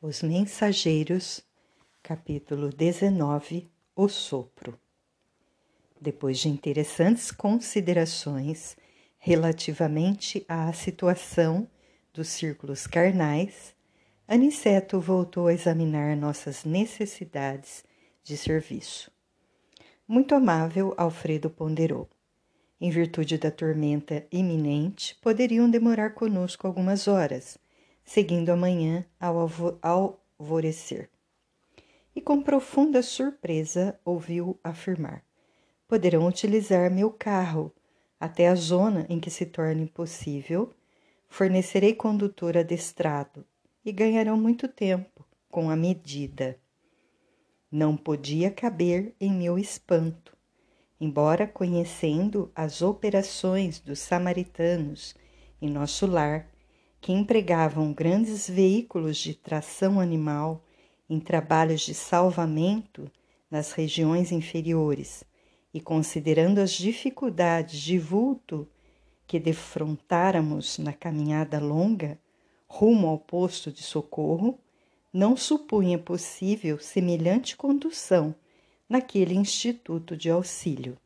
Os Mensageiros, capítulo 19 O Sopro. Depois de interessantes considerações relativamente à situação dos círculos carnais, Aniceto voltou a examinar nossas necessidades de serviço. Muito amável, Alfredo ponderou. Em virtude da tormenta iminente, poderiam demorar conosco algumas horas seguindo amanhã ao alvorecer. E com profunda surpresa ouviu afirmar: Poderão utilizar meu carro até a zona em que se torne possível. Fornecerei condutor adestrado e ganharão muito tempo com a medida. Não podia caber em meu espanto, embora conhecendo as operações dos samaritanos em nosso lar que empregavam grandes veículos de tração animal em trabalhos de salvamento nas regiões inferiores e considerando as dificuldades de vulto que defrontáramos na caminhada longa rumo ao posto de socorro, não supunha possível semelhante condução naquele instituto de auxílio.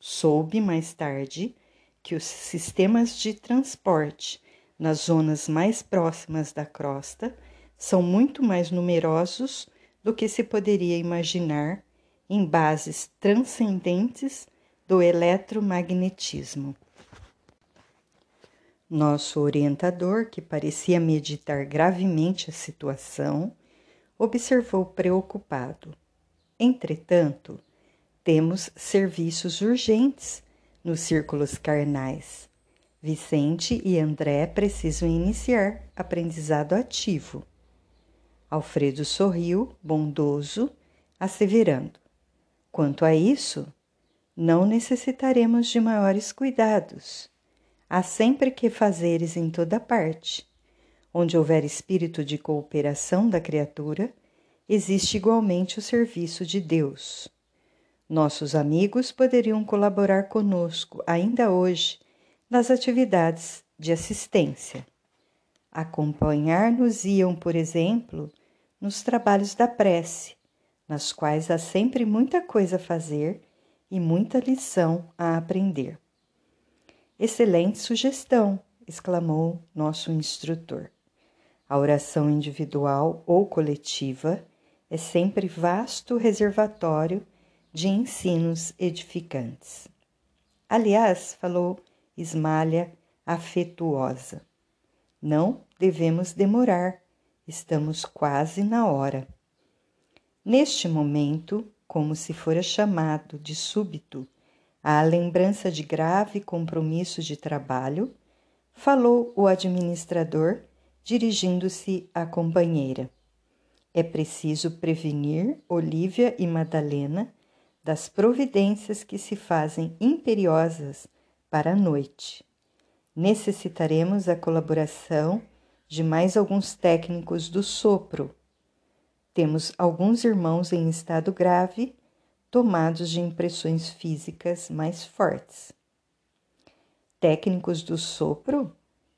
Soube mais tarde que os sistemas de transporte nas zonas mais próximas da crosta são muito mais numerosos do que se poderia imaginar em bases transcendentes do eletromagnetismo. Nosso orientador, que parecia meditar gravemente a situação, observou preocupado. Entretanto, temos serviços urgentes nos círculos carnais Vicente e André precisam iniciar aprendizado ativo. Alfredo sorriu, bondoso, asseverando: Quanto a isso, não necessitaremos de maiores cuidados. Há sempre que fazeres em toda parte. Onde houver espírito de cooperação da criatura, existe igualmente o serviço de Deus. Nossos amigos poderiam colaborar conosco ainda hoje nas atividades de assistência. Acompanhar-nos-iam, por exemplo, nos trabalhos da prece, nas quais há sempre muita coisa a fazer e muita lição a aprender. Excelente sugestão! exclamou nosso instrutor. A oração individual ou coletiva é sempre vasto reservatório de ensinos edificantes. Aliás, falou esmalha afetuosa. Não devemos demorar, estamos quase na hora. Neste momento, como se fora chamado de súbito à lembrança de grave compromisso de trabalho, falou o administrador, dirigindo-se à companheira. É preciso prevenir Olívia e Madalena das providências que se fazem imperiosas para a noite. Necessitaremos a colaboração de mais alguns técnicos do sopro. Temos alguns irmãos em estado grave, tomados de impressões físicas mais fortes. Técnicos do sopro?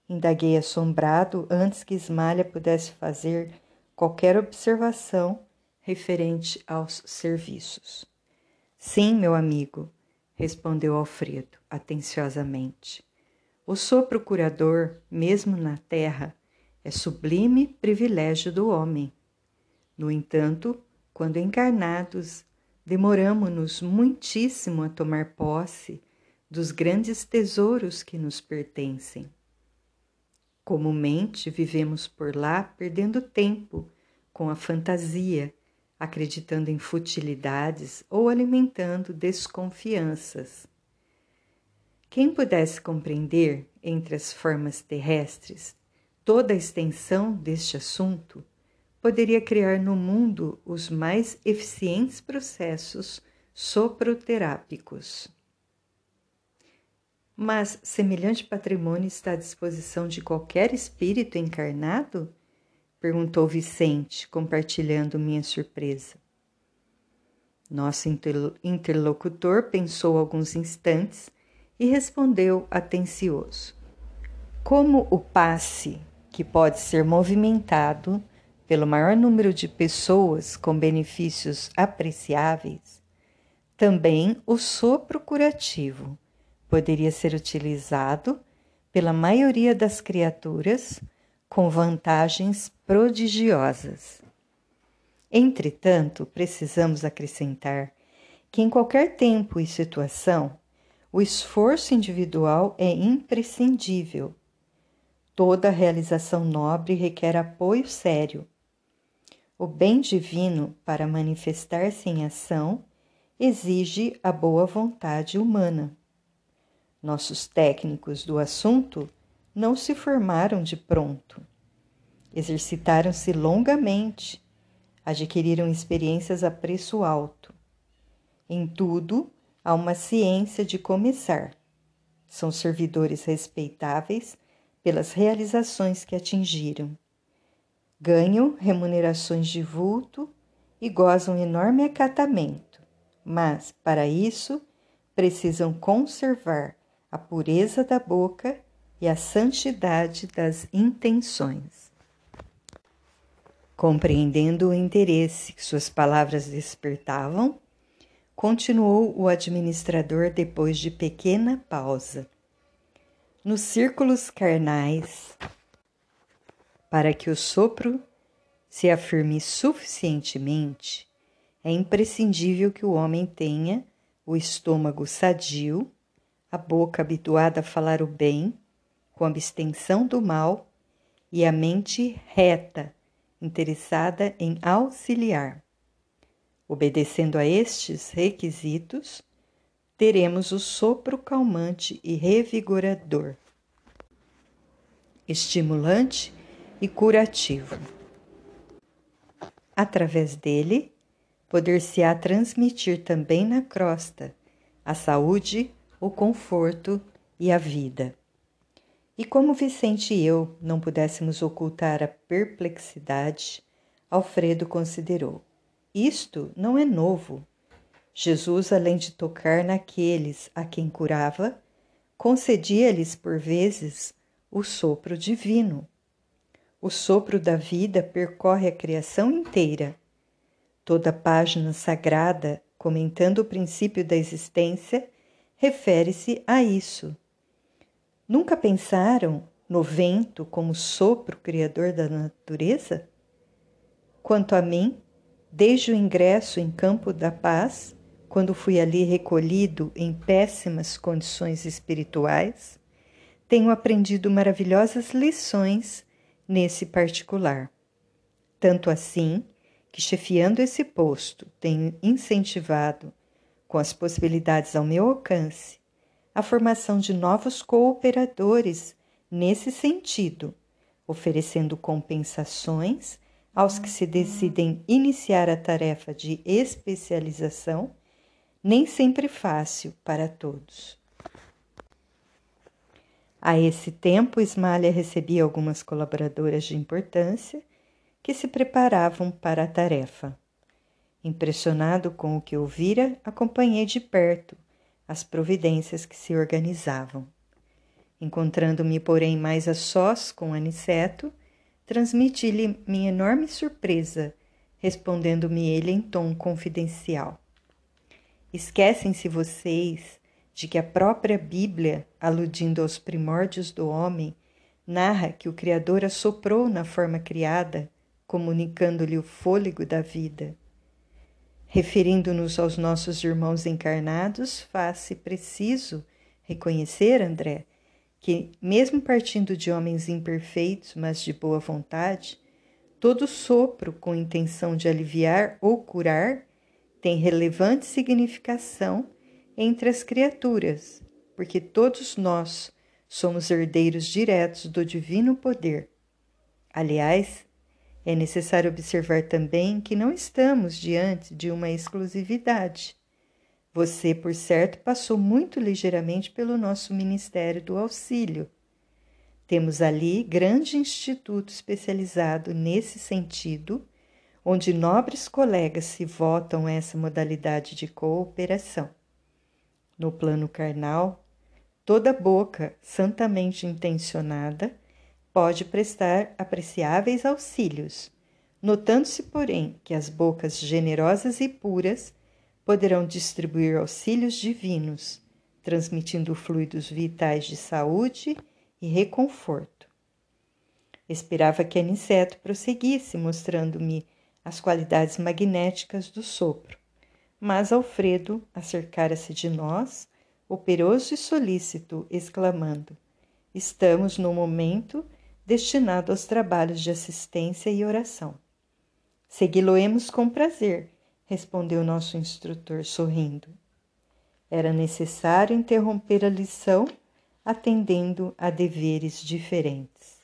Indaguei assombrado antes que Ismalha pudesse fazer qualquer observação referente aos serviços. Sim, meu amigo, respondeu Alfredo atenciosamente. O sopro curador, mesmo na terra, é sublime privilégio do homem. No entanto, quando encarnados, demoramo-nos muitíssimo a tomar posse dos grandes tesouros que nos pertencem. Comumente vivemos por lá perdendo tempo com a fantasia acreditando em futilidades ou alimentando desconfianças. Quem pudesse compreender, entre as formas terrestres, toda a extensão deste assunto, poderia criar no mundo os mais eficientes processos soproterápicos. Mas semelhante patrimônio está à disposição de qualquer espírito encarnado? Perguntou Vicente, compartilhando minha surpresa. Nosso interlocutor pensou alguns instantes e respondeu atencioso: Como o passe, que pode ser movimentado pelo maior número de pessoas com benefícios apreciáveis, também o sopro curativo poderia ser utilizado pela maioria das criaturas com vantagens prodigiosas. Entretanto, precisamos acrescentar que em qualquer tempo e situação, o esforço individual é imprescindível. Toda realização nobre requer apoio sério. O bem divino, para manifestar-se em ação, exige a boa vontade humana. Nossos técnicos do assunto não se formaram de pronto. Exercitaram-se longamente, adquiriram experiências a preço alto. Em tudo, há uma ciência de começar. São servidores respeitáveis pelas realizações que atingiram. Ganham remunerações de vulto e gozam enorme acatamento, mas, para isso, precisam conservar a pureza da boca e a santidade das intenções. Compreendendo o interesse que suas palavras despertavam, continuou o administrador depois de pequena pausa. Nos círculos carnais, para que o sopro se afirme suficientemente, é imprescindível que o homem tenha o estômago sadio a boca habituada a falar o bem, com abstenção do mal, e a mente reta, interessada em auxiliar. Obedecendo a estes requisitos, teremos o sopro calmante e revigorador, estimulante e curativo. Através dele, poder-se-á transmitir também na crosta a saúde, o conforto e a vida. E como Vicente e eu não pudéssemos ocultar a perplexidade, Alfredo considerou: isto não é novo. Jesus, além de tocar naqueles a quem curava, concedia-lhes por vezes o sopro divino. O sopro da vida percorre a criação inteira. Toda página sagrada, comentando o princípio da existência, refere-se a isso. Nunca pensaram no vento como sopro criador da natureza? Quanto a mim, desde o ingresso em Campo da Paz, quando fui ali recolhido em péssimas condições espirituais, tenho aprendido maravilhosas lições nesse particular. Tanto assim que, chefiando esse posto, tenho incentivado com as possibilidades ao meu alcance, a formação de novos cooperadores nesse sentido, oferecendo compensações aos que se decidem iniciar a tarefa de especialização, nem sempre fácil para todos. A esse tempo, Ismália recebia algumas colaboradoras de importância que se preparavam para a tarefa. Impressionado com o que ouvira, acompanhei de perto as providências que se organizavam. Encontrando-me, porém, mais a sós com Aniceto, transmiti-lhe minha enorme surpresa, respondendo-me ele em tom confidencial. Esquecem-se vocês de que a própria Bíblia, aludindo aos primórdios do homem, narra que o Criador assoprou na forma criada, comunicando-lhe o fôlego da vida. Referindo-nos aos nossos irmãos encarnados, faz-se preciso reconhecer, André, que, mesmo partindo de homens imperfeitos, mas de boa vontade, todo sopro com intenção de aliviar ou curar tem relevante significação entre as criaturas, porque todos nós somos herdeiros diretos do divino poder. Aliás, é necessário observar também que não estamos diante de uma exclusividade. Você, por certo, passou muito ligeiramente pelo nosso Ministério do Auxílio. Temos ali grande instituto especializado nesse sentido, onde nobres colegas se votam essa modalidade de cooperação. No plano carnal, toda boca santamente intencionada pode prestar apreciáveis auxílios. Notando-se, porém, que as bocas generosas e puras poderão distribuir auxílios divinos, transmitindo fluidos vitais de saúde e reconforto. Esperava que Aniceto prosseguisse, mostrando-me as qualidades magnéticas do sopro, mas Alfredo acercara-se de nós, operoso e solícito, exclamando: Estamos no momento destinado aos trabalhos de assistência e oração. Segui-lo-emos com prazer, respondeu nosso instrutor sorrindo. Era necessário interromper a lição atendendo a deveres diferentes.